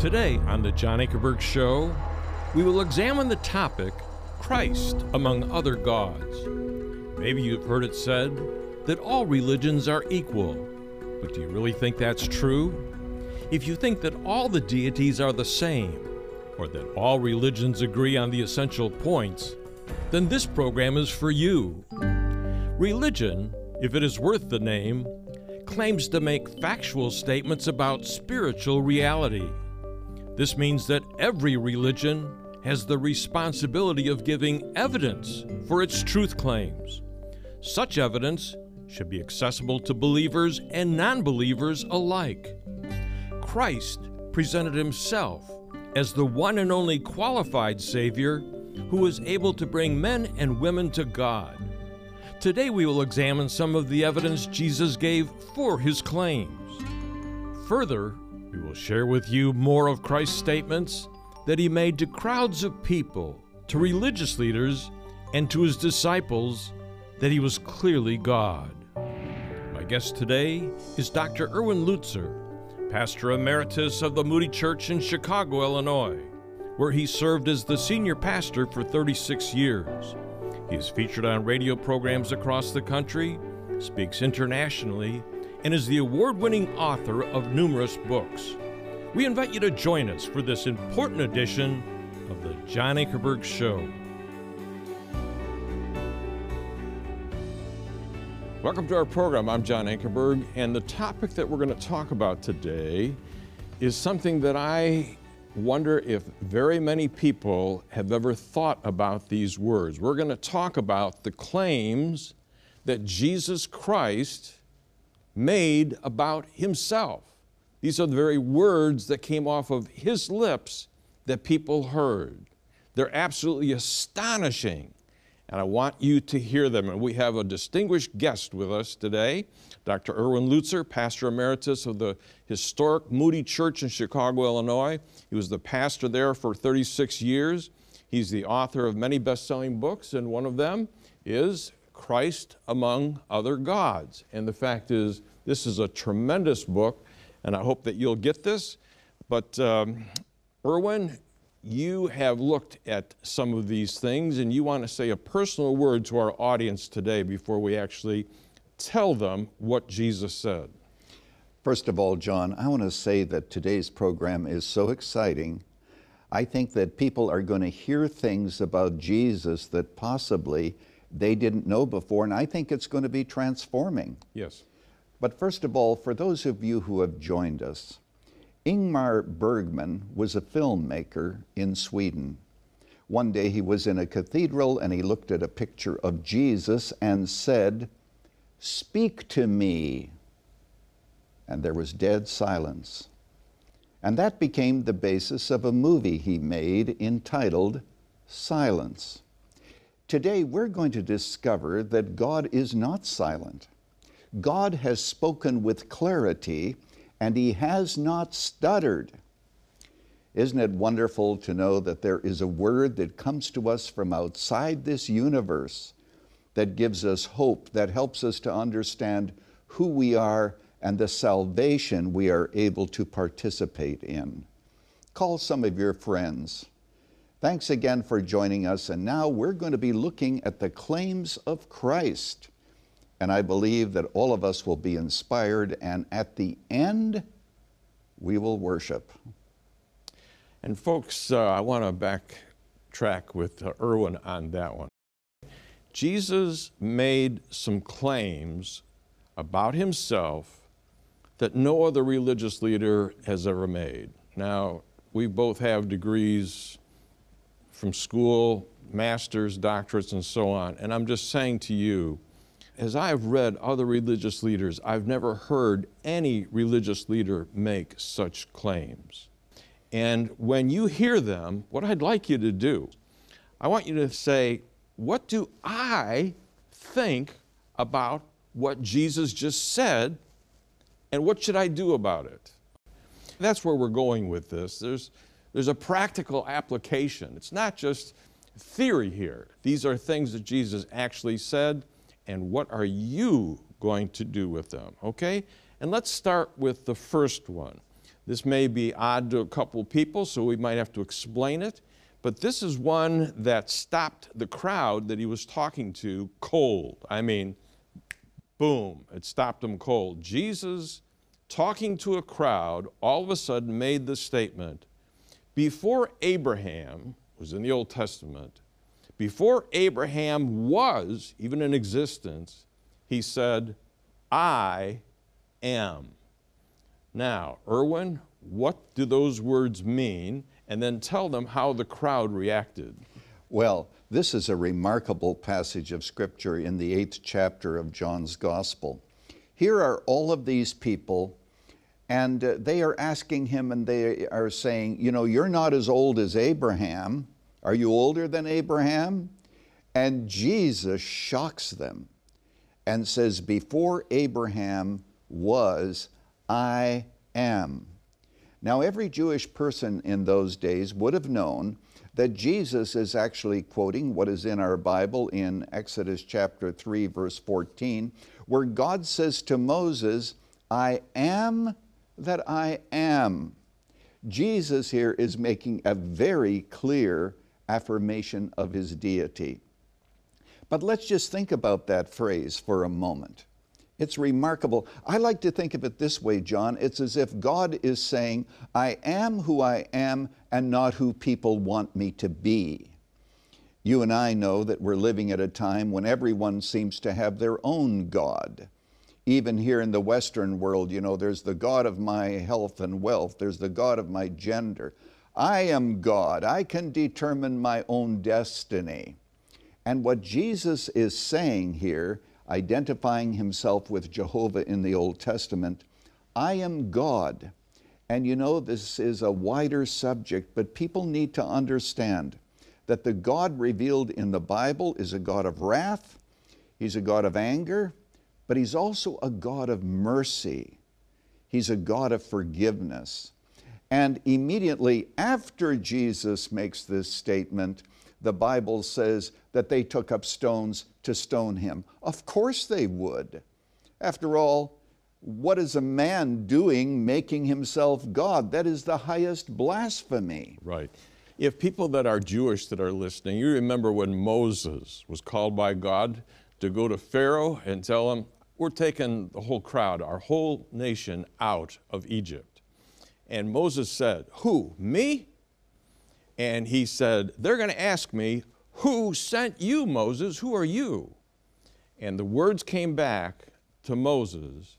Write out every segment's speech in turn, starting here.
Today on The John Ankerberg Show, we will examine the topic Christ among other gods. Maybe you've heard it said that all religions are equal, but do you really think that's true? If you think that all the deities are the same, or that all religions agree on the essential points, then this program is for you. Religion, if it is worth the name, claims to make factual statements about spiritual reality. This means that every religion has the responsibility of giving evidence for its truth claims. Such evidence should be accessible to believers and non believers alike. Christ presented himself as the one and only qualified Savior who was able to bring men and women to God. Today we will examine some of the evidence Jesus gave for his claims. Further, we will share with you more of Christ's statements that he made to crowds of people, to religious leaders, and to his disciples that he was clearly God. My guest today is Dr. Erwin Lutzer, pastor emeritus of the Moody Church in Chicago, Illinois, where he served as the senior pastor for 36 years. He is featured on radio programs across the country, speaks internationally, and is the award winning author of numerous books. We invite you to join us for this important edition of the John Ankerberg Show. Welcome to our program. I'm John Ankerberg, and the topic that we're going to talk about today is something that I wonder if very many people have ever thought about these words. We're going to talk about the claims that Jesus Christ made about himself. These are the very words that came off of his lips that people heard. They're absolutely astonishing and I want you to hear them. And we have a distinguished guest with us today, Dr. Erwin Lutzer, pastor emeritus of the historic Moody Church in Chicago, Illinois. He was the pastor there for 36 years. He's the author of many best selling books, and one of them is Christ Among Other Gods. And the fact is, this is a tremendous book, and I hope that you'll get this. But um, Erwin, you have looked at some of these things and you want to say a personal word to our audience today before we actually tell them what Jesus said. First of all, John, I want to say that today's program is so exciting. I think that people are going to hear things about Jesus that possibly they didn't know before, and I think it's going to be transforming. Yes. But first of all, for those of you who have joined us, Ingmar Bergman was a filmmaker in Sweden. One day he was in a cathedral and he looked at a picture of Jesus and said, Speak to me. And there was dead silence. And that became the basis of a movie he made entitled Silence. Today we're going to discover that God is not silent. God has spoken with clarity and he has not stuttered. Isn't it wonderful to know that there is a word that comes to us from outside this universe that gives us hope, that helps us to understand who we are and the salvation we are able to participate in? Call some of your friends. Thanks again for joining us, and now we're going to be looking at the claims of Christ. And I believe that all of us will be inspired, and at the end, we will worship. And folks, uh, I want to backtrack with uh, Erwin on that one. Jesus made some claims about himself that no other religious leader has ever made. Now, we both have degrees from school, masters, doctorates, and so on. And I'm just saying to you, as I've read other religious leaders, I've never heard any religious leader make such claims. And when you hear them, what I'd like you to do, I want you to say, What do I think about what Jesus just said, and what should I do about it? That's where we're going with this. There's, there's a practical application. It's not just theory here, these are things that Jesus actually said and what are you going to do with them? Okay? And let's start with the first one This may be odd to a couple people, so we might have to explain it. But this is one that stopped the crowd that he was talking to cold. I mean, boom, it stopped them cold. Jesus, talking to a crowd, all of a sudden made the statement before Abraham was in the Old Testament, before Abraham was even in existence, he said, I am. Now, Erwin, what do those words mean? And then tell them how the crowd reacted. Well, this is a remarkable passage of Scripture in the eighth chapter of John's Gospel. Here are all of these people, and uh, they are asking him, and they are saying, You know, you're not as old as Abraham. Are you older than Abraham? And Jesus shocks them and says, Before Abraham was, I am. Now, every Jewish person in those days would have known that Jesus is actually quoting what is in our Bible in Exodus chapter 3, verse 14, where God says to Moses, I am that I am. Jesus here is making a very clear affirmation of his deity. But let's just think about that phrase for a moment. It's remarkable. I like to think of it this way, John. It's as if God is saying, I am who I am and not who people want me to be. You and I know that we're living at a time when everyone seems to have their own God. Even here in the Western world, you know, there's the God of my health and wealth, there's the God of my gender. I am God. I can determine my own destiny. And what Jesus is saying here identifying himself with Jehovah in the Old Testament, I am God. And you know, this is a wider subject, but people need to understand that the God revealed in the Bible is a God of wrath, He's a God of anger, but He's also a God of mercy. He's a God of forgiveness. And immediately after Jesus makes this statement, the Bible says that they took up stones to stone him. Of course they would. After all, what is a man doing making himself God? That is the highest blasphemy. Right. If people that are Jewish that are listening, you remember when Moses was called by God to go to Pharaoh and tell him, We're taking the whole crowd, our whole nation out of Egypt. And Moses said, Who? Me? And he said, They're going to ask me, Who sent you, Moses? Who are you? And the words came back to Moses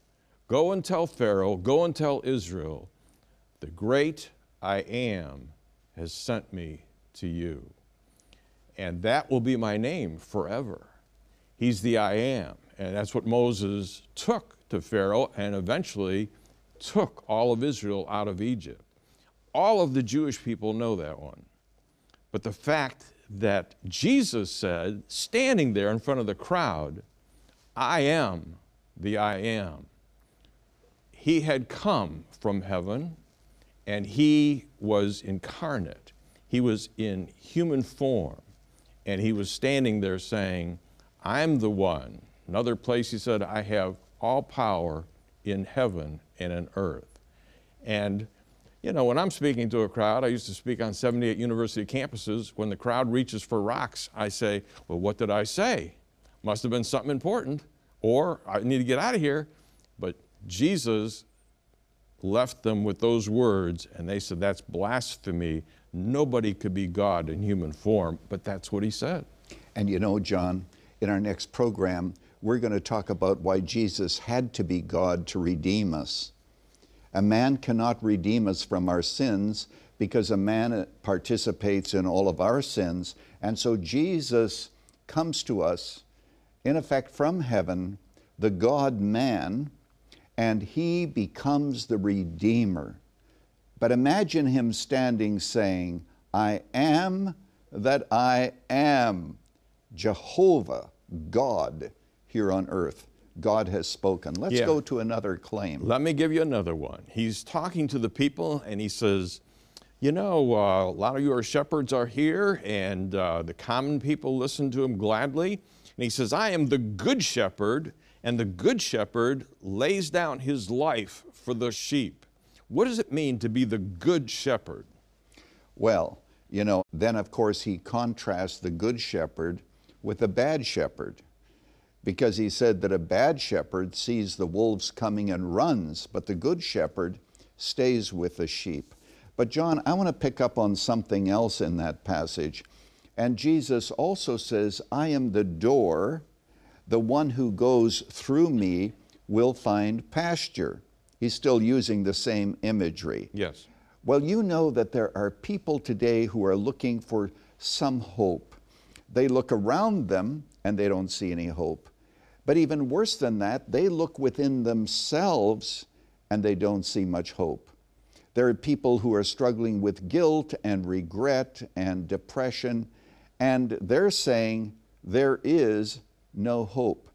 Go and tell Pharaoh, go and tell Israel, the great I am has sent me to you. And that will be my name forever. He's the I am. And that's what Moses took to Pharaoh and eventually took all of Israel out of Egypt. All of the Jewish people know that one. But the fact that Jesus said, standing there in front of the crowd, I am the I am. He had come from heaven and he was incarnate. He was in human form and he was standing there saying, I'm the one. Another place he said, I have all power in heaven and in earth. And you know, when I'm speaking to a crowd, I used to speak on 78 university campuses. When the crowd reaches for rocks, I say, Well, what did I say? Must have been something important, or I need to get out of here. But Jesus left them with those words, and they said, That's blasphemy. Nobody could be God in human form, but that's what he said. And you know, John, in our next program, we're going to talk about why Jesus had to be God to redeem us. A man cannot redeem us from our sins because a man uh, participates in all of our sins. And so Jesus comes to us, in effect, from heaven, the God man, and he becomes the Redeemer. But imagine him standing saying, I am that I am, Jehovah, God, here on earth. God has spoken. Let's yeah. go to another claim. Let me give you another one. He's talking to the people and he says, You know, uh, a lot of your shepherds are here, and uh, the common people listen to him gladly. And he says, I am the good shepherd, and the good shepherd lays down his life for the sheep. What does it mean to be the good shepherd? Well, you know, then of course he contrasts the good shepherd with a bad shepherd because he said that a bad shepherd sees the wolves coming and runs, but the good shepherd stays with the sheep. But, John, I want to pick up on something else in that passage. And Jesus also says, I am the door. The one who goes through me will find pasture. He's still using the same imagery. Yes. Well, you know that there are people today who are looking for some hope. They look around them and they don't see any hope. But even worse than that, they look within themselves and they don't see much hope. There are people who are struggling with guilt and regret and depression, and they're saying there is no hope.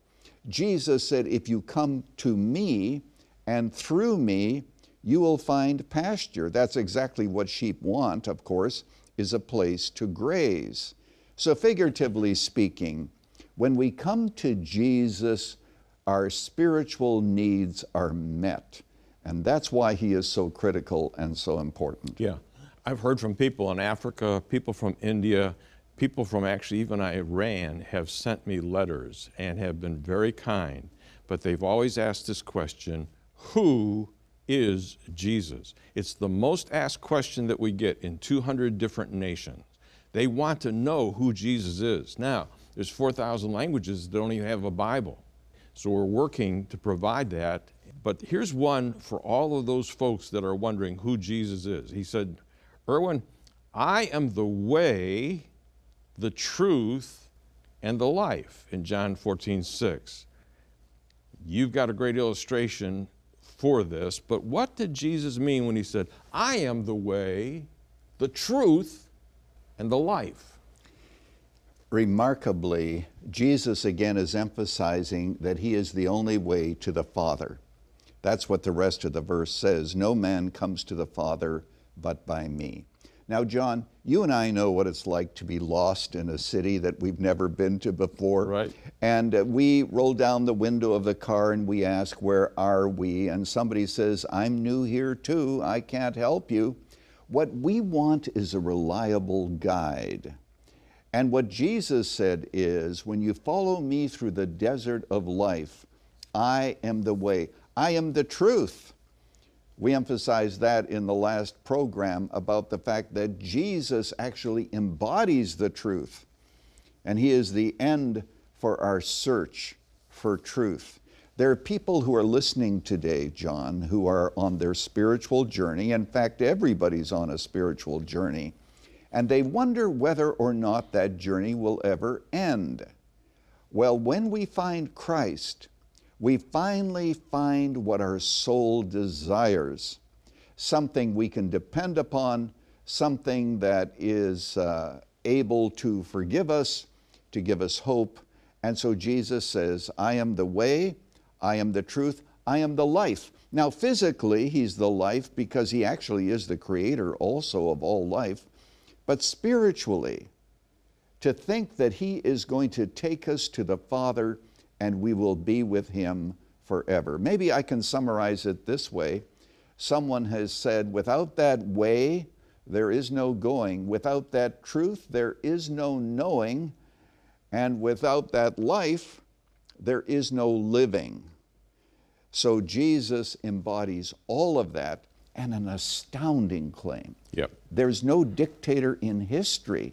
Jesus said, If you come to me and through me, you will find pasture. That's exactly what sheep want, of course, is a place to graze. So, figuratively speaking, when we come to Jesus, our spiritual needs are met. And that's why he is so critical and so important. Yeah. I've heard from people in Africa, people from India, people from actually even Iran have sent me letters and have been very kind, but they've always asked this question Who is Jesus? It's the most asked question that we get in 200 different nations. They want to know who Jesus is. Now, there's 4,000 languages that don't even have a Bible. So we're working to provide that. But here's one for all of those folks that are wondering who Jesus is. He said, Erwin, I am the way, the truth, and the life in John 14, 6. You've got a great illustration for this, but what did Jesus mean when he said, I am the way, the truth, and the life? Remarkably, Jesus again is emphasizing that he is the only way to the Father. That's what the rest of the verse says No man comes to the Father but by me. Now, John, you and I know what it's like to be lost in a city that we've never been to before. Right. And uh, we roll down the window of the car and we ask, Where are we? And somebody says, I'm new here too. I can't help you. What we want is a reliable guide and what Jesus said is, when you follow me through the desert of life, I am the way, I am the truth. We emphasized that in the last program about the fact that Jesus actually embodies the truth, and He is the end for our search for truth. There are people who are listening today, John, who are on their spiritual journey. In fact, everybody's on a spiritual journey and they wonder whether or not that journey will ever end. Well, when we find Christ, we finally find what our soul desires something we can depend upon, something that is uh, able to forgive us, to give us hope. And so Jesus says, I am the way, I am the truth, I am the life. Now, physically, He's the life because He actually is the creator also of all life. But spiritually, to think that He is going to take us to the Father and we will be with Him forever. Maybe I can summarize it this way. Someone has said, without that way, there is no going. Without that truth, there is no knowing. And without that life, there is no living. So Jesus embodies all of that and an astounding claim. Yep. There's no dictator in history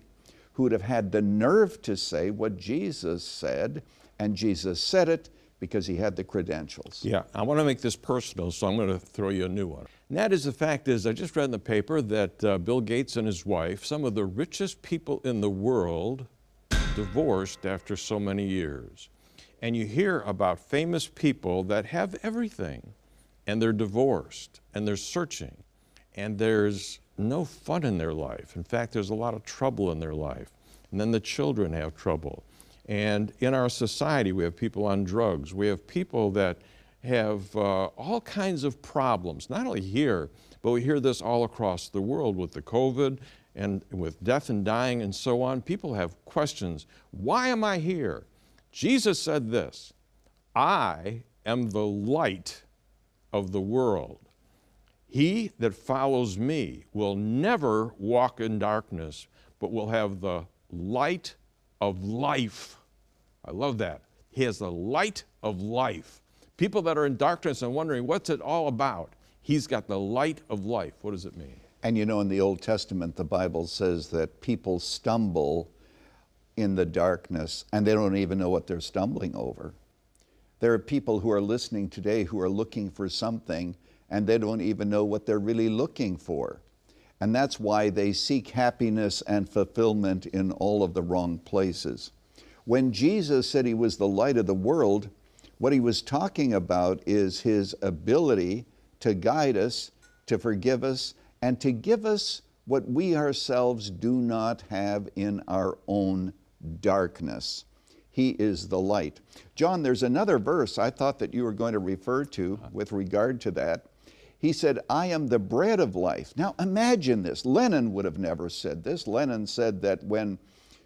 who would have had the nerve to say what Jesus said, and Jesus said it because he had the credentials. Yeah, I want to make this personal, so I'm going to throw you a new one. And that is the fact is, I just read in the paper that uh, Bill Gates and his wife, some of the richest people in the world, divorced after so many years. And you hear about famous people that have everything and they're divorced and they're searching and there's no fun in their life. In fact, there's a lot of trouble in their life. And then the children have trouble. And in our society, we have people on drugs. We have people that have uh, all kinds of problems, not only here, but we hear this all across the world with the COVID and with death and dying and so on. People have questions. Why am I here? Jesus said this I am the light of the world. He that follows me will never walk in darkness, but will have the light of life. I love that. He has the light of life. People that are in darkness and wondering, what's it all about? He's got the light of life. What does it mean? And you know, in the Old Testament, the Bible says that people stumble in the darkness and they don't even know what they're stumbling over. There are people who are listening today who are looking for something and they don't even know what they're really looking for. And that's why they seek happiness and fulfillment in all of the wrong places. When Jesus said he was the light of the world, what he was talking about is his ability to guide us, to forgive us, and to give us what we ourselves do not have in our own darkness. He is the light. John, there's another verse I thought that you were going to refer to uh-huh. with regard to that. He said, I am the bread of life. Now imagine this. Lenin would have never said this. Lenin said that when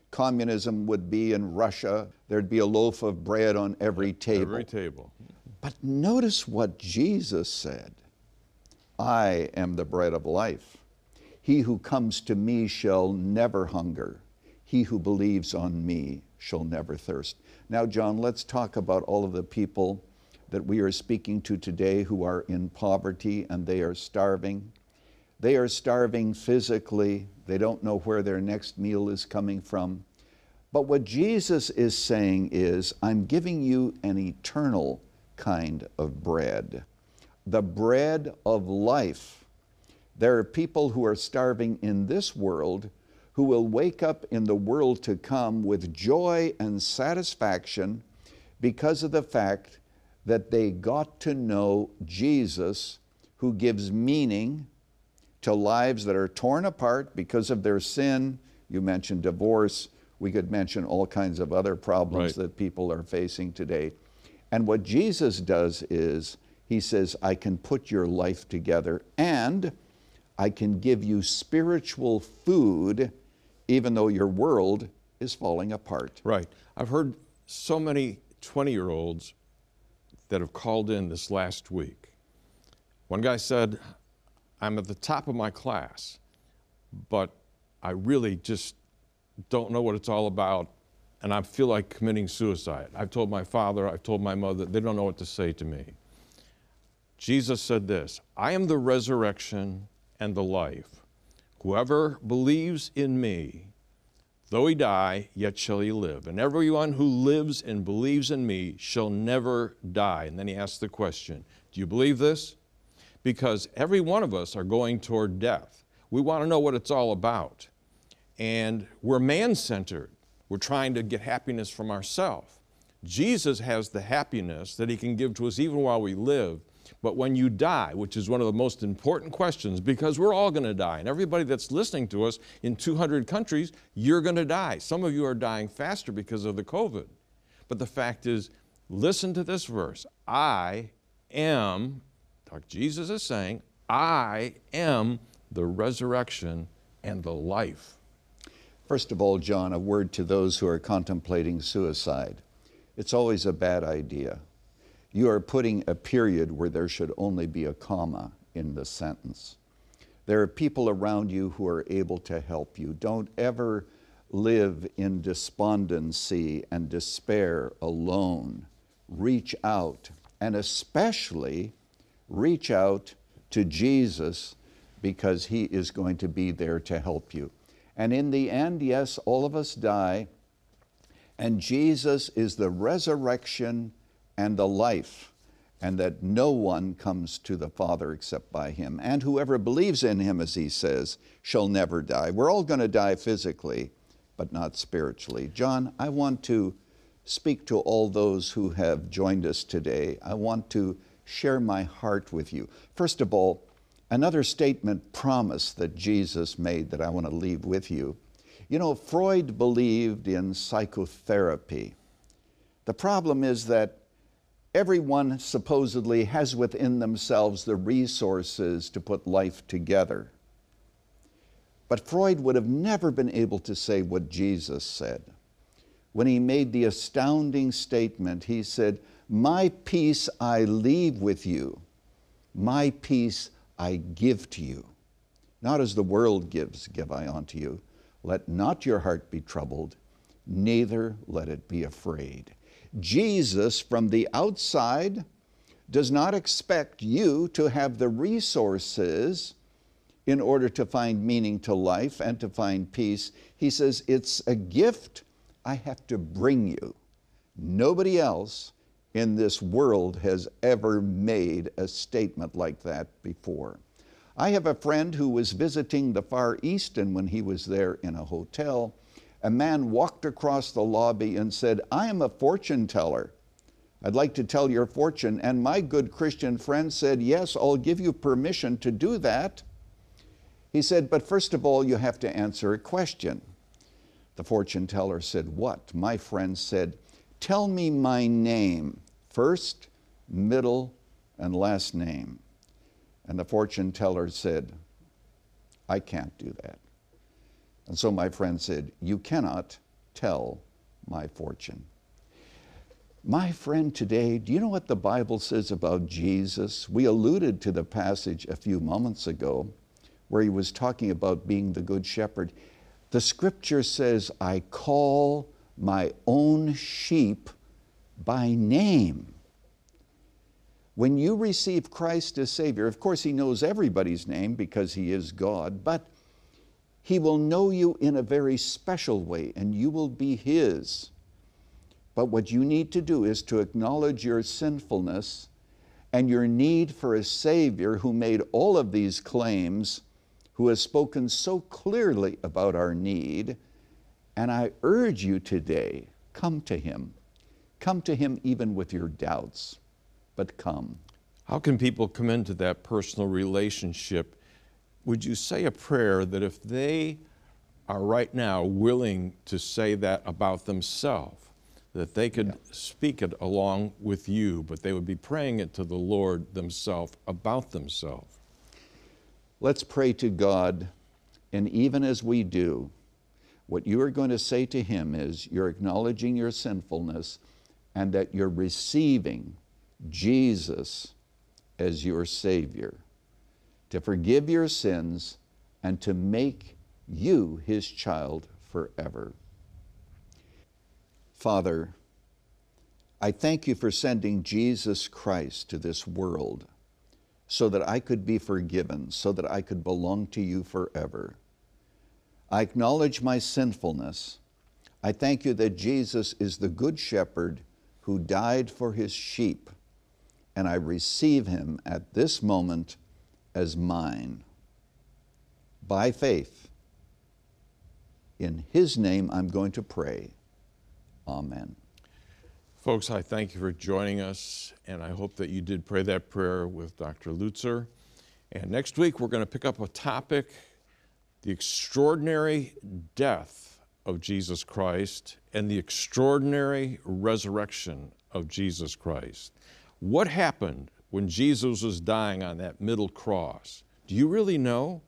communism would be in Russia, there'd be a loaf of bread on every table. Every table. But notice what Jesus said I am the bread of life. He who comes to me shall never hunger. He who believes on me shall never thirst. Now, John, let's talk about all of the people that we are speaking to today who are in poverty and they are starving. They are starving physically. They don't know where their next meal is coming from. But what Jesus is saying is, I'm giving you an eternal kind of bread the bread of life. There are people who are starving in this world who will wake up in the world to come with joy and satisfaction because of the fact that they got to know Jesus, who gives meaning to lives that are torn apart because of their sin. You mentioned divorce. We could mention all kinds of other problems Right. that people are facing today. And what Jesus does is, He says, I can put your life together and I can give you spiritual food, even though your world is falling apart. Right. I've heard so many 20 year olds that have called in this last week. One guy said, I'm at the top of my class, but I really just don't know what it's all about, and I feel like committing suicide. I've told my father, I've told my mother, they don't know what to say to me. Jesus said this I am the resurrection and the life. Whoever believes in me, though he die, yet shall he live. And everyone who lives and believes in me shall never die. And then he asks the question Do you believe this? Because every one of us are going toward death. We want to know what it's all about. And we're man centered. We're trying to get happiness from ourselves. Jesus has the happiness that he can give to us even while we live. But when you die, which is one of the most important questions, because we're all going to die, and everybody that's listening to us in 200 countries, you're going to die. Some of you are dying faster because of the COVID. But the fact is, listen to this verse I am, like Jesus is saying, I am the resurrection and the life. First of all, John, a word to those who are contemplating suicide. It's always a bad idea. You are putting a period where there should only be a comma in the sentence. There are people around you who are able to help you. Don't ever live in despondency and despair alone. Reach out, and especially reach out to Jesus because He is going to be there to help you. And in the end, yes, all of us die, and Jesus is the resurrection and the life, and that no one comes to the Father except by Him. And whoever believes in Him, as He says, shall never die. We're all going to die physically, but not spiritually. John, I want to speak to all those who have joined us today. I want to share my heart with you. First of all, another statement promise that Jesus made that I want to leave with you. You know, Freud believed in psychotherapy. The problem is that everyone supposedly has within themselves the resources to put life together. But Freud would have never been able to say what Jesus said. When he made the astounding statement, he said, My peace I leave with you, my peace I give to you. Not as the world gives, give I unto you. Let not your heart be troubled, neither let it be afraid. Jesus, from the outside, does not expect you to have the resources in order to find meaning to life and to find peace. He says, It's a gift I have to bring you. Nobody else in this world has ever made a statement like that before. I have a friend who was visiting the Far East, and when he was there in a hotel, a man walked across the lobby and said, I am a fortune teller. I'd like to tell your fortune. And my good Christian friend said, Yes, I'll give you permission to do that. He said, But first of all, you have to answer a question. The fortune teller said, What? My friend said, Tell me my name, first, middle, and last name. And the fortune teller said, I can't do that. And so my friend said, You cannot tell my fortune. My friend, today, do you know what the Bible says about Jesus? We alluded to the passage a few moments ago where he was talking about being the good shepherd. The scripture says, I call my own sheep by name. When you receive Christ as Savior, of course, He knows everybody's name because He is God, but He will know you in a very special way and you will be His. But what you need to do is to acknowledge your sinfulness and your need for a Savior who made all of these claims, who has spoken so clearly about our need. And I urge you today, come to Him. Come to Him even with your doubts but come. How can people come into that personal relationship? Would you say a prayer that if they are right now willing to say that about themselves, that they could yeah. speak it along with you, but they would be praying it to the Lord themselves about themselves? Let's pray to God, and even as we do, what you are going to say to Him is you're acknowledging your sinfulness and that you're receiving Jesus as your Savior, to forgive your sins, and to make you His child forever. Father, I thank you for sending Jesus Christ to this world so that I could be forgiven, so that I could belong to you forever. I acknowledge my sinfulness. I thank you that Jesus is the Good Shepherd who died for his sheep and I receive him at this moment as mine. By faith, in his name I'm going to pray. Amen. Folks, I thank you for joining us, and I hope that you did pray that prayer with Dr. Lutzer. And next week, we're going to pick up a topic the extraordinary death of Jesus Christ and the extraordinary resurrection of Jesus Christ. What happened when Jesus was dying on that middle cross? Do you really know?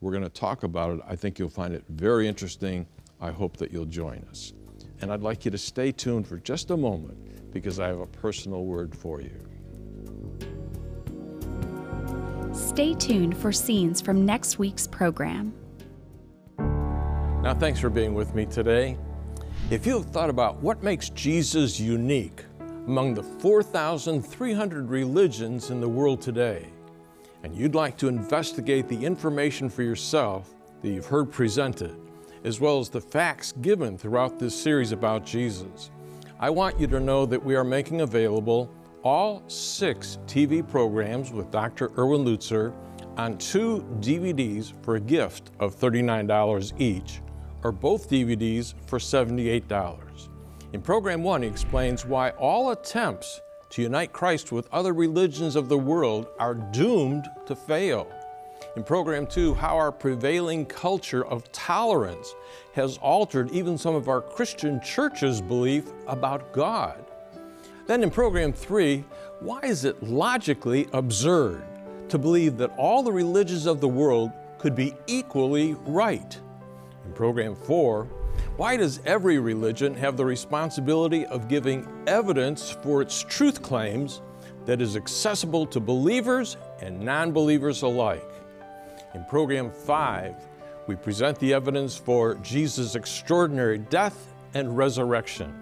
We're going to talk about it. I think you'll find it very interesting. I hope that you'll join us. And I'd like you to stay tuned for just a moment because I have a personal word for you. Stay tuned for scenes from next week's program. Now, thanks for being with me today. If you have thought about what makes Jesus unique, among the 4,300 religions in the world today, and you'd like to investigate the information for yourself that you've heard presented, as well as the facts given throughout this series about Jesus, I want you to know that we are making available all six TV programs with Dr. Erwin Lutzer on two DVDs for a gift of $39 each, or both DVDs for $78. In Program 1, he explains why all attempts to unite Christ with other religions of the world are doomed to fail. In Program 2, how our prevailing culture of tolerance has altered even some of our Christian churches' belief about God. Then in Program 3, why is it logically absurd to believe that all the religions of the world could be equally right? In Program 4, why does every religion have the responsibility of giving evidence for its truth claims that is accessible to believers and non believers alike. In program five, we present the evidence for Jesus' extraordinary death and resurrection.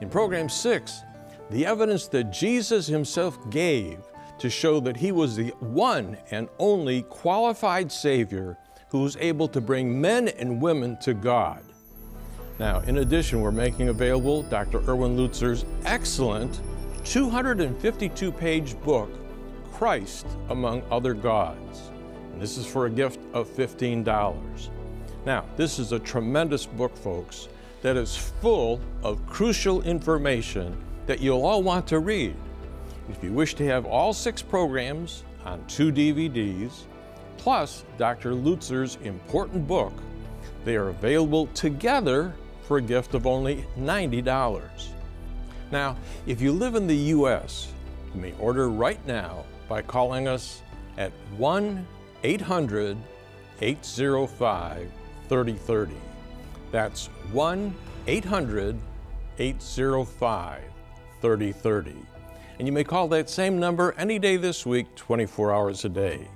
In program six, the evidence that Jesus himself gave to show that he was the one and only qualified Savior who was able to bring men and women to God. Now, in addition, we're making available Dr. Erwin Lutzer's excellent 252 page book, Christ Among Other Gods. And this is for a gift of $15. Now, this is a tremendous book, folks, that is full of crucial information that you'll all want to read. If you wish to have all six programs on two DVDs, plus Dr. Lutzer's important book, they are available together for a gift of only $90. Now, if you live in the U.S., you may order right now by calling us at 1 800 805 3030. That's 1 800 805 3030. And you may call that same number any day this week, 24 hours a day.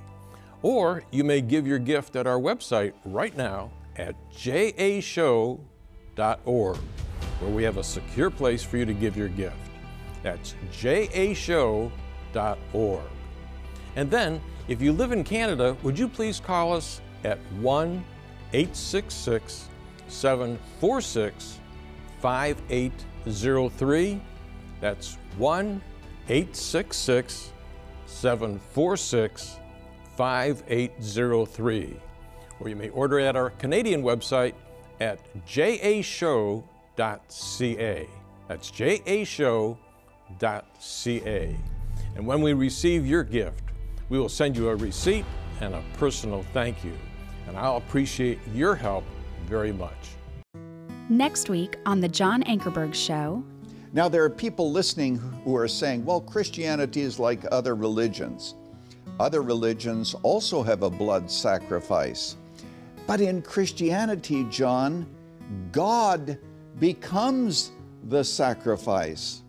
Or you may give your gift at our website right now at jashow.org, where we have a secure place for you to give your gift. That's jashow.org. And then, if you live in Canada, would you please call us at 1 866 746 5803? That's 1 866 746 5803. Or you may order at our Canadian website at jashow.ca. That's jashow.ca. And when we receive your gift, we will send you a receipt and a personal thank you. And I'll appreciate your help very much. Next week on The John Ankerberg Show. Now, there are people listening who are saying, well, Christianity is like other religions. Other religions also have a blood sacrifice. But in Christianity, John, God becomes the sacrifice.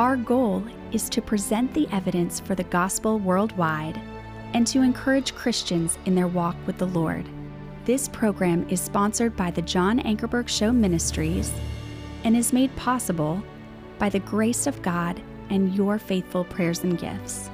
Our goal is to present the evidence for the gospel worldwide and to encourage Christians in their walk with the Lord. This program is sponsored by the John Ankerberg Show Ministries and is made possible by the grace of God and your faithful prayers and gifts.